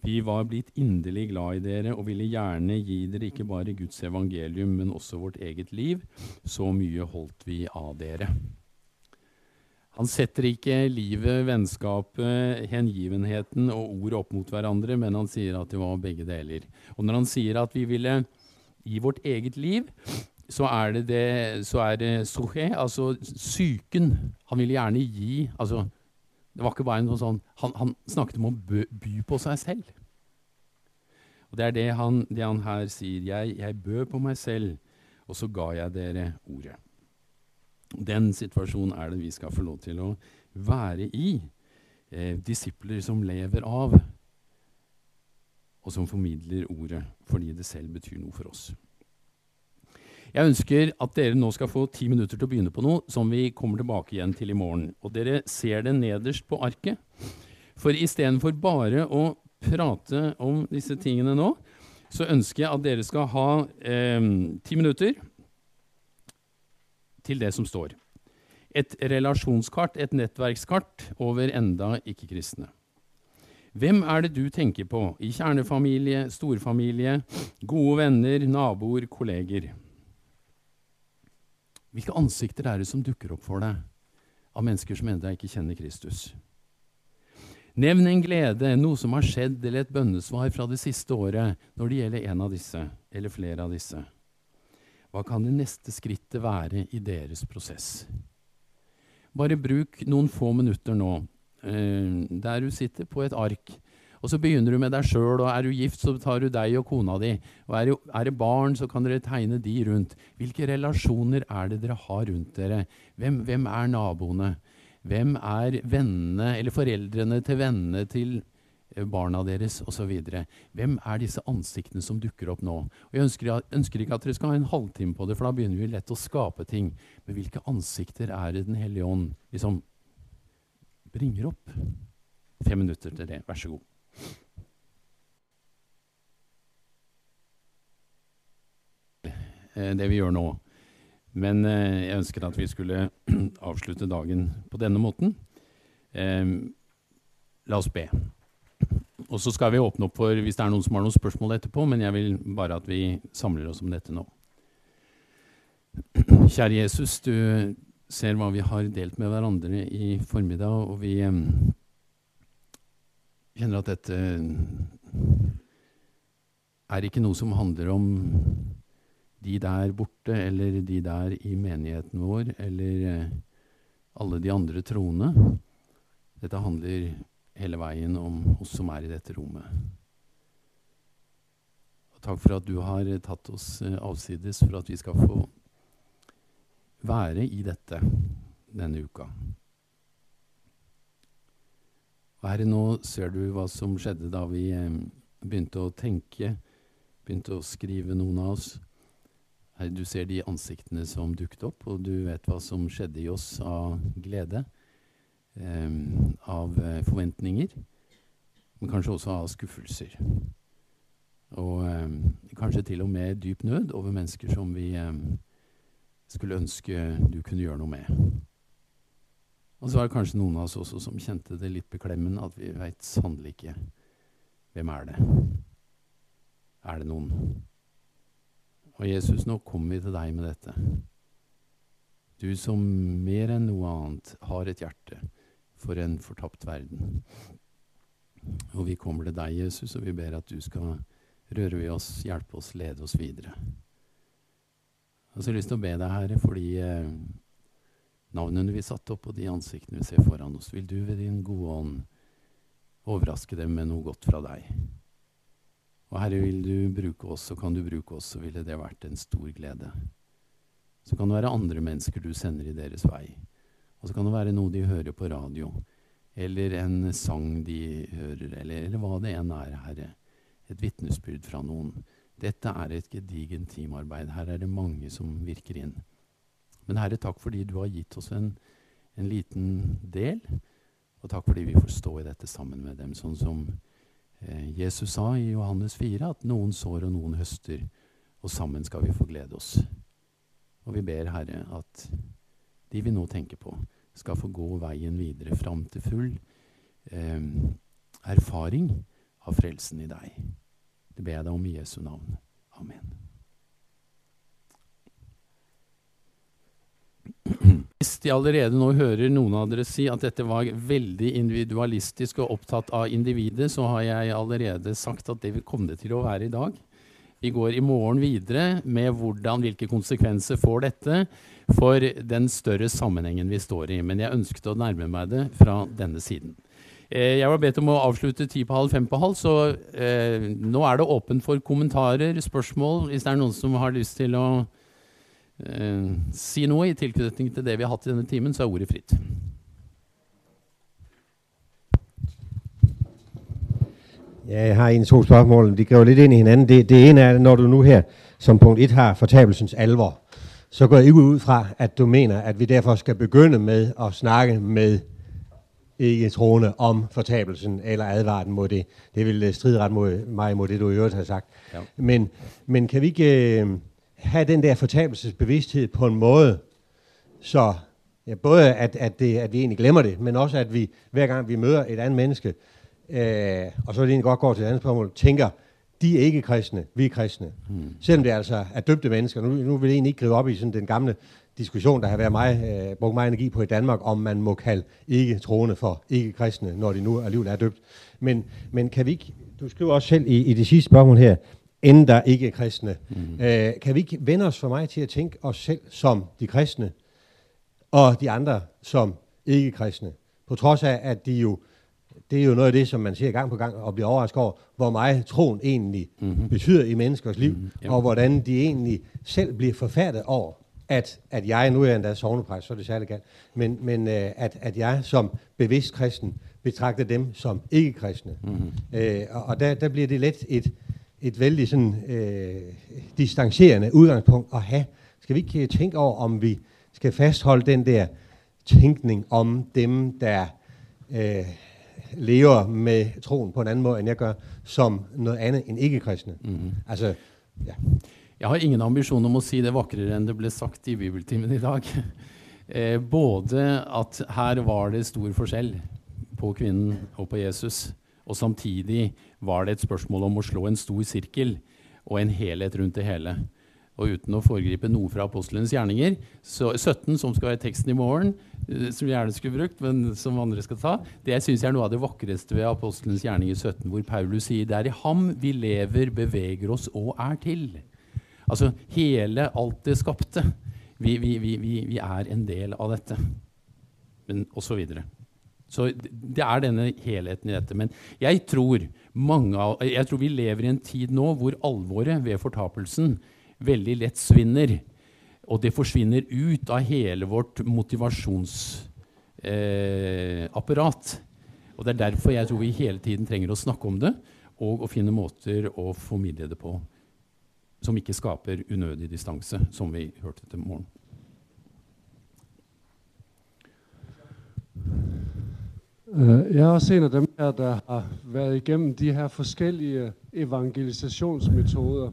vi var blitt inderlig glad i dere og ville gjerne gi dere ikke bare Guds evangelium, men også vårt eget liv. Så mye holdt vi av dere. Han setter ikke livet, vennskapet, hengivenheten og ord opp mot hverandre, men han sier at det var begge deler. Og når han sier at vi ville gi vårt eget liv, så er det, det, så er det sohe, altså psyken. Han ville gjerne gi altså, Det var ikke bare noe sånn Han, han snakket om å by, på seg selv. Og Det er det han, det han her sier. Jeg, jeg bød på meg selv, og så ga jeg dere ordet. Den situasjonen er det vi skal få lov til å være i. Eh, disipler som lever av og som formidler ordet fordi det selv betyr noe for oss. Jeg ønsker at dere nå skal få ti minutter til å begynne på noe som vi kommer tilbake igjen til i morgen. Og dere ser det nederst på arket. For istedenfor bare å prate om disse tingene nå, så ønsker jeg at dere skal ha eh, ti minutter til det som står. Et relasjonskart, et nettverkskart over enda ikke-kristne. Hvem er det du tenker på i kjernefamilie, storfamilie, gode venner, naboer, kolleger? Hvilke ansikter er det som dukker opp for deg av mennesker som ennå ikke kjenner Kristus? Nevn en glede, noe som har skjedd, eller et bønnesvar fra det siste året når det gjelder en av disse, eller flere av disse. Hva kan det neste skrittet være i deres prosess? Bare bruk noen få minutter nå Eh, der du sitter på et ark. Og så begynner du med deg sjøl, og er du gift, så tar du deg og kona di. Og er, det barn, så kan dere tegne de rundt. Hvilke relasjoner er det dere har rundt dere? Hvem, hvem er naboene? Hvem er vennene eller foreldrene til vennene til barna deres osv.? Hvem er disse ansiktene som dukker opp nå? Og Jeg ønsker, ønsker, ikke at dere skal ha en halvtime på det, for da begynner vi lett å skape ting. Men hvilke ansikter er det Den hellige ånd liksom bringer opp. Fem minutter til det. Vær så god. Eh, det vi gjør nå. Men eh, jeg ønsker at vi skulle (clears throat) avslutte dagen på denne måten. Eh, la oss be. Og så skal vi åpne opp for hvis det er noen som har noen spørsmål etterpå, men jeg vil bare at vi samler oss om dette nå. Kjære Jesus, du ser hva vi har delt med hverandre i formiddag, og vi um, kjenner at dette er ikke noe som handler om de der borte, eller de der i menigheten vår, eller uh, alle de andre troende. Dette handler hele veien om oss som er i dette rommet. Og takk for at du har tatt oss uh, avsides for at vi skal få være i dette denne uka. Og Herre, nå ser du hva som skjedde da vi eh, begynte å tenke, begynte å skrive, noen av oss. Herre, du ser de ansiktene som dukket opp, og du vet hva som skjedde i oss av glede, eh, av eh, forventninger, men kanskje også av skuffelser. Og eh, kanskje til og med dyp nød over mennesker som vi eh, skulle ønske du kunne gjøre noe med. Og så var det kanskje noen av oss også som kjente det litt beklemmende at vi veit sannelig ikke hvem er det. Er det noen? Og Jesus, nå kommer vi til deg med dette. Du som mer enn noe annet har et hjerte for en fortapt verden. Og vi kommer til deg, Jesus, og vi ber at du skal røre ved oss, hjelpe oss, lede oss videre. Jeg har lyst til å be deg, Herre, fordi eh, navnene vi satte opp, og de ansiktene vi ser foran oss, vil du ved din gode ånd overraske dem med noe godt fra deg. Og Herre, vil du bruke oss, så kan du bruke oss, så ville det vært en stor glede. Så kan det være andre mennesker du sender i deres vei. Og så kan det være noe de hører på radio, eller en sang de hører, eller, eller hva det enn er, Herre. Et vitnesbyrd fra noen. Dette er et gedigent teamarbeid. Her er det mange som virker inn. Men Herre, takk fordi du har gitt oss en, en liten del. Og takk fordi vi får stå i dette sammen med dem. Sånn som eh, Jesus sa i Johannes 4, at noen sår og noen høster. Og sammen skal vi få glede oss. Og vi ber, Herre, at de vi nå tenker på, skal få gå veien videre fram til full eh, erfaring av frelsen i deg. Det ber jeg deg om i Jesu navn. Amen. Hvis de allerede nå hører noen av dere si at dette var veldig individualistisk og opptatt av individet, så har jeg allerede sagt at det vil komme det til å være i dag. Vi går i morgen videre med hvordan, hvilke konsekvenser får dette for den større sammenhengen vi står i. Men jeg ønsket å nærme meg det fra denne siden. Eh, jeg var bedt om å avslutte ti på halv, fem på halv, så eh, nå er det åpent for kommentarer, spørsmål. Hvis det er noen som har lyst til å eh, si noe i tilknytning til det vi har hatt i denne timen, så er ordet fritt. Jeg har en to spørsmål. De går litt inn i hinanden. Det, det ene er, når du nå her som punkt 1 har fortabelsens alvor, så går jeg ikke ud fra, at du mener, at vi derfor skal begynde med at snakke med ikke troende om fortabelsen eller advaren mod det. Det vil øh, stride ret mod mig mod det, du i øvrigt har sagt. Ja. Men, men kan vi ikke øh, have den der fortabelsesbevidsthed på en måde, så ja, både at, at, det, at vi egentlig glemmer det, men også at vi hver gang vi møder et andet menneske, øh, og så er det egentlig godt går til et andet spørgsmål, tænker, de er ikke kristne, vi er kristne. Hmm. Selvom det altså er døbte mennesker. Nu, nu vil jeg egentlig ikke gribe op i sådan den gamle diskussion, der har været mig, øh, brugt meget energi på i Danmark, om man må kalde ikke troende for ikke kristne, når de nu alligevel er døbt. Men, men kan vi ikke, du skriver også selv i, i det sidste spørgsmål her, end der ikke er kristne. Mm. Øh, kan vi ikke vende os for mig til at tænke os selv som de kristne, og de andre som ikke kristne? På trods af, at de jo det er jo noget af det, som man ser gang på gang og bliver overrasket over, hvor meget troen egentlig mm-hmm. betyder i menneskers liv, mm-hmm. Og hvordan de egentlig selv bliver forfærdet over, at, at jeg, nu er jeg endda sovnepræst, så er det særlig galt, men, men øh, at, at jeg som bevidst kristen betragter dem som ikke-kristne. Mm-hmm. Øh, og og der, der bliver det let et, et vældig sådan, øh, distancerende udgangspunkt at have. Skal vi ikke øh, tænke over, om vi skal fastholde den der tænkning om dem, der øh, lever med troen på en anden måde, end jeg gør, som noget andet end ikke-kristne. Mm-hmm. Altså, ja. Jeg har ingen ambisjon om å si det vakrere enn det ble sagt i bibeltimen i dag. (laughs) Eh, både at her var det stor forskjell på kvinnen og på Jesus, og samtidig var det et spørsmål om å slå en stor sirkel og en helhet rundt det hele. Og uten å foregripe noe fra apostelens gjerninger, så 17, som skal være teksten i morgen, eh, som vi gjerne skulle brukt, men som andre skal ta, det jeg er noe av det vakreste ved apostelens gjerninger 17, hvor Paulus sier det er i ham vi lever, beveger oss og er til. Altså hele alt det skapte. Vi, vi, vi, vi, er en del av dette. Men, og så videre. Så det er denne helheten i dette. Men jeg tror, mange jeg tror vi lever i en tid nå hvor alvoret ved fortapelsen veldig lett svinner. Og det forsvinner ut av hele vårt motivasjonsapparat. Eh, og det er derfor jeg tror vi hele tiden trenger å snakke om det og å finne måter å formidle det på som ikke skaper unødig distanse, som vi hørte til morgen. Øh, Jeg også en av dem her, der har vært igjennom de her forskellige evangelisationsmetoder.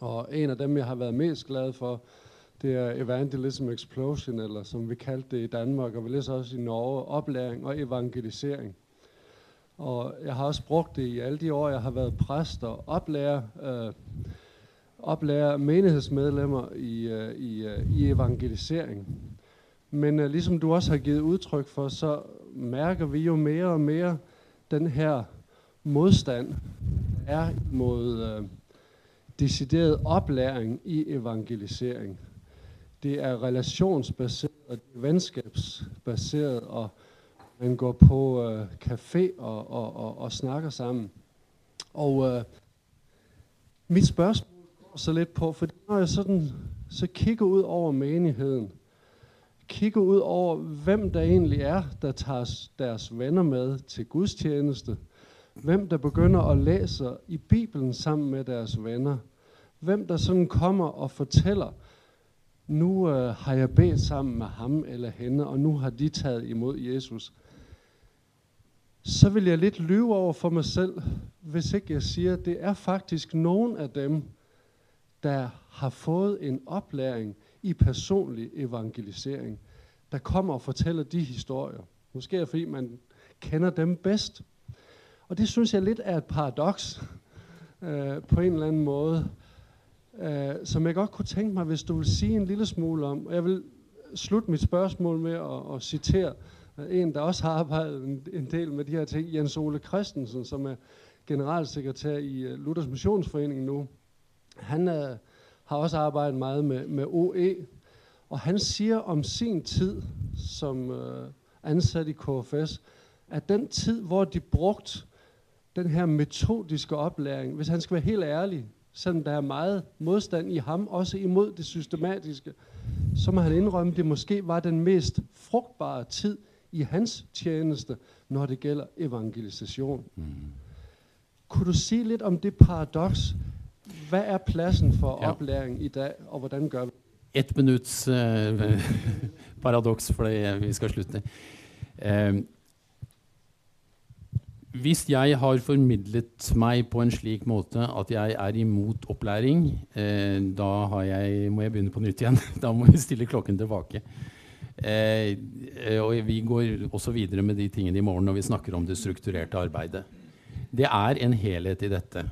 Og en av dem, jeg har vært mest glad for, det er Evangelism Explosion, eller som vi kalte det i Danmark, og vi leser også i Norge, oplæring og evangelisering. Og jeg har også brukt det i alle de år, jeg har vært præst og oplærer, øh, oplærer menighedsmedlemmer i, øh, i, øh, i evangelisering. Men øh, liksom du også har givet uttrykk for, så mærker vi jo mer og mer den her modstand er mot øh, decideret oplæring i evangelisering. Det er relationsbaseret, og det er venskabsbaseret, og man går på øh, café og, og, og, og snakker sammen. Og øh, mit spørgsmål går så lidt på, for når jeg sådan så kigger ud over menigheden, kigger ud over, hvem der egentlig er, der tager deres venner med til gudstjeneste, hvem der begynder at læse i Bibelen sammen med deres venner, hvem der sådan kommer og fortæller, nu øh, har jeg bedt sammen med ham eller hende, og nu har de taget imod Jesus, så vil jeg lidt lyve over for mig selv, hvis ikke jeg siger, at det er faktisk nogen af dem, der har fået en oplæring i personlig evangelisering, der kommer og fortæller de historier. Måske er fordi man kender dem bedst. Og det synes jeg lidt er et paradoks øh, på en eller anden måde, øh, som jeg godt kunne tænke mig, hvis du vil sige en lille smule om. Og jeg vil slutte mit spørgsmål med at, at citere øh, en, der også har arbejdet en, en del med de her ting, Jens Ole Christensen, som er generalsekretær i uh, Luthers Missionsforening nu. Han uh, har også arbejdet meget med, med OE, og han siger om sin tid som uh, ansat i KFS, at den tid, hvor de brugte den her metodiske oplæring, hvis han skal være helt ærlig, selvom der er meget modstand i ham, også imod det systematiske, så må han indrømme, at det måske var den mest frugtbare tid i hans tjeneste, når det gælder evangelisation. Mm. Kunne du sige lidt om det paradoks? Hvad er pladsen for ja. oplæring i dag, og hvordan gør vi Et minuts uh, (laughs) paradoks, for vi skal slutte. Uh, hvis jeg har formidlet meg på en slik måte at jeg er imot opplæring, eh, da jeg, må jeg begynne på nytt igjen. (laughs) da må vi stille klokken tilbake. Eh, og vi går også videre med de tingene i morgen når vi snakker om det strukturerte arbeidet. Det er en helhet i dette.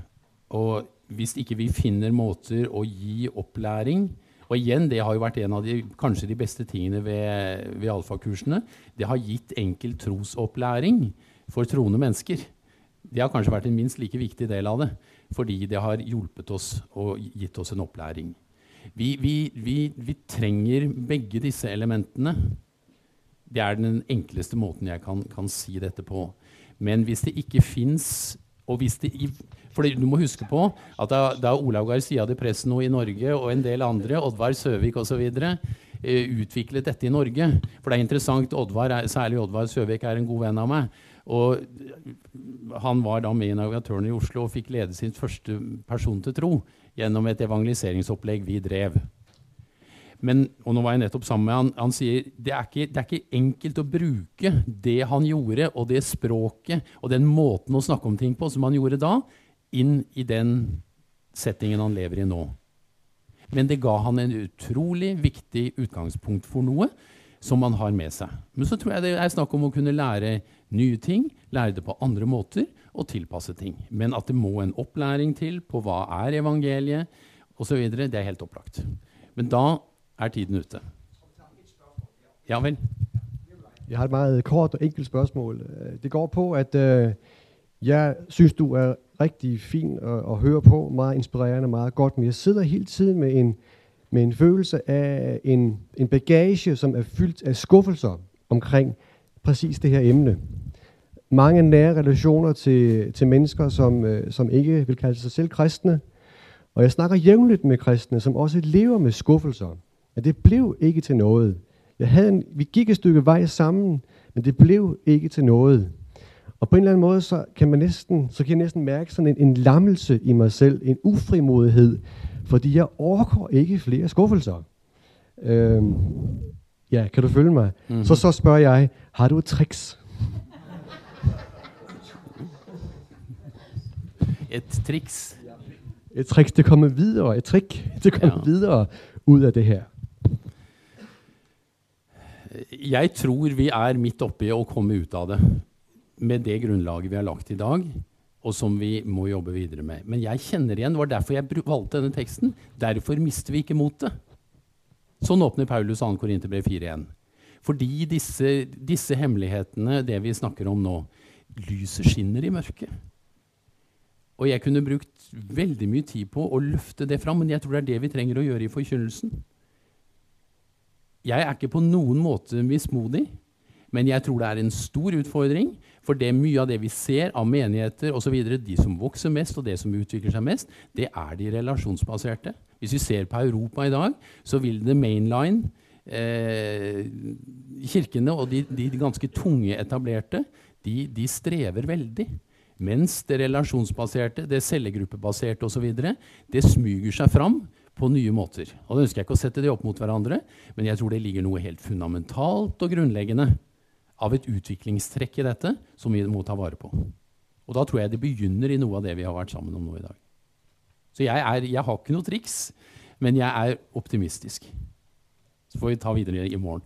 Og hvis ikke vi finner måter å gi opplæring Og igjen, det har jo vært en av de kanskje de beste tingene ved, ved alfakursene. Det har gitt enkel trosopplæring for troende mennesker. Det har kanskje vært en minst like viktig del av det, fordi det har hjulpet oss og gitt oss en opplæring. Vi, vi, vi, vi trenger begge disse elementene. Det er den enkleste måten jeg kan, kan si dette på. Men hvis det ikke fins For du må huske på at da, da Olav Garcia de Presno i Norge og en del andre, Oddvar Søvik osv., eh, utviklet dette i Norge For det er interessant, Oddvar, særlig Oddvar Søvik er en god venn av meg. Og han var da med i navigatørene i Oslo og fikk lede sin første person til tro gjennom et evangeliseringsopplegg vi drev. Men, og nå var jeg nettopp sammen med han, han sier det er, ikke, det er ikke enkelt å bruke det han gjorde, og det språket og den måten å snakke om ting på som han gjorde da, inn i den settingen han lever i nå. Men det ga han en utrolig viktig utgangspunkt for noe som man har med seg. Men så tror jeg det er snakk om å kunne lære nye ting, lære det på andre måter og tilpasse ting. Men at det må en opplæring til på hva er evangeliet osv., det er helt opplagt. Men da er tiden ute. Ja vel? Jeg har et meget kort og enkelt spørsmål. Det går på, at uh, jeg synes, du er riktig fin å, å høre på, meget inspirerende, meget godt, men jeg sidder hele tiden med en, med en følelse af en, en bagage, som er fyldt af skuffelser omkring præcis det her emne. Mange nære relationer til, til mennesker, som, øh, som ikke vil kalde sig selv kristne. Og jeg snakker jævnligt med kristne, som også lever med skuffelser. At det blev ikke til noget. Jeg havde en, vi gik et stykke vej sammen, men det blev ikke til noget. Og på en eller anden måde, så kan, man næsten, så kan jeg næsten mærke sådan en, en lammelse i mig selv, en ufrimodighed, fordi jeg overgår ikke flere skuffelser. Øhm, ja, kan du følge meg? Mm-hmm. Så så spør jeg, har du et triks. Et triks? Et triks til å komme videre, et trikk til å komme ja. videre ut av det her. Jeg tror vi er midt oppe i å komme ut av det med det grunnlaget vi har lagt i dag, og som vi må jobbe videre med. Men jeg kjenner igjen, det var derfor jeg valgte denne teksten. Derfor mister vi ikke motet. Sånn åpner Paulus 2. Korinterbrev 4.1. Fordi disse, disse, hemmelighetene, det vi snakker om nå, lyset skinner i mørket. Og jeg kunne brukt veldig mye tid på å løfte det fram, men jeg tror det er det vi trenger å gjøre i forkynnelsen. Jeg er ikke på noen måte mismodig, men jeg tror det er en stor utfordring. For det mye av det vi ser av menigheter osv., de som vokser mest, og det som utvikler seg mest, det er de relasjonsbaserte. Hvis vi ser på Europa i dag, så vil det mainline Eh, kirkene og de, de ganske tunge etablerte, de, de strever veldig. Mens det relasjonsbaserte, det cellegruppebaserte osv. det smyger seg fram på nye måter. Og Da ønsker jeg ikke å sette de opp mot hverandre, men jeg tror det ligger noe helt fundamentalt og grunnleggende av et utviklingstrekk i dette som vi må ta vare på. Og da tror jeg det begynner i noe av det vi har vært sammen om nå i dag. Så jeg, er, jeg har ikke noe triks, men jeg er optimistisk. Så får vi ta videre i morgen.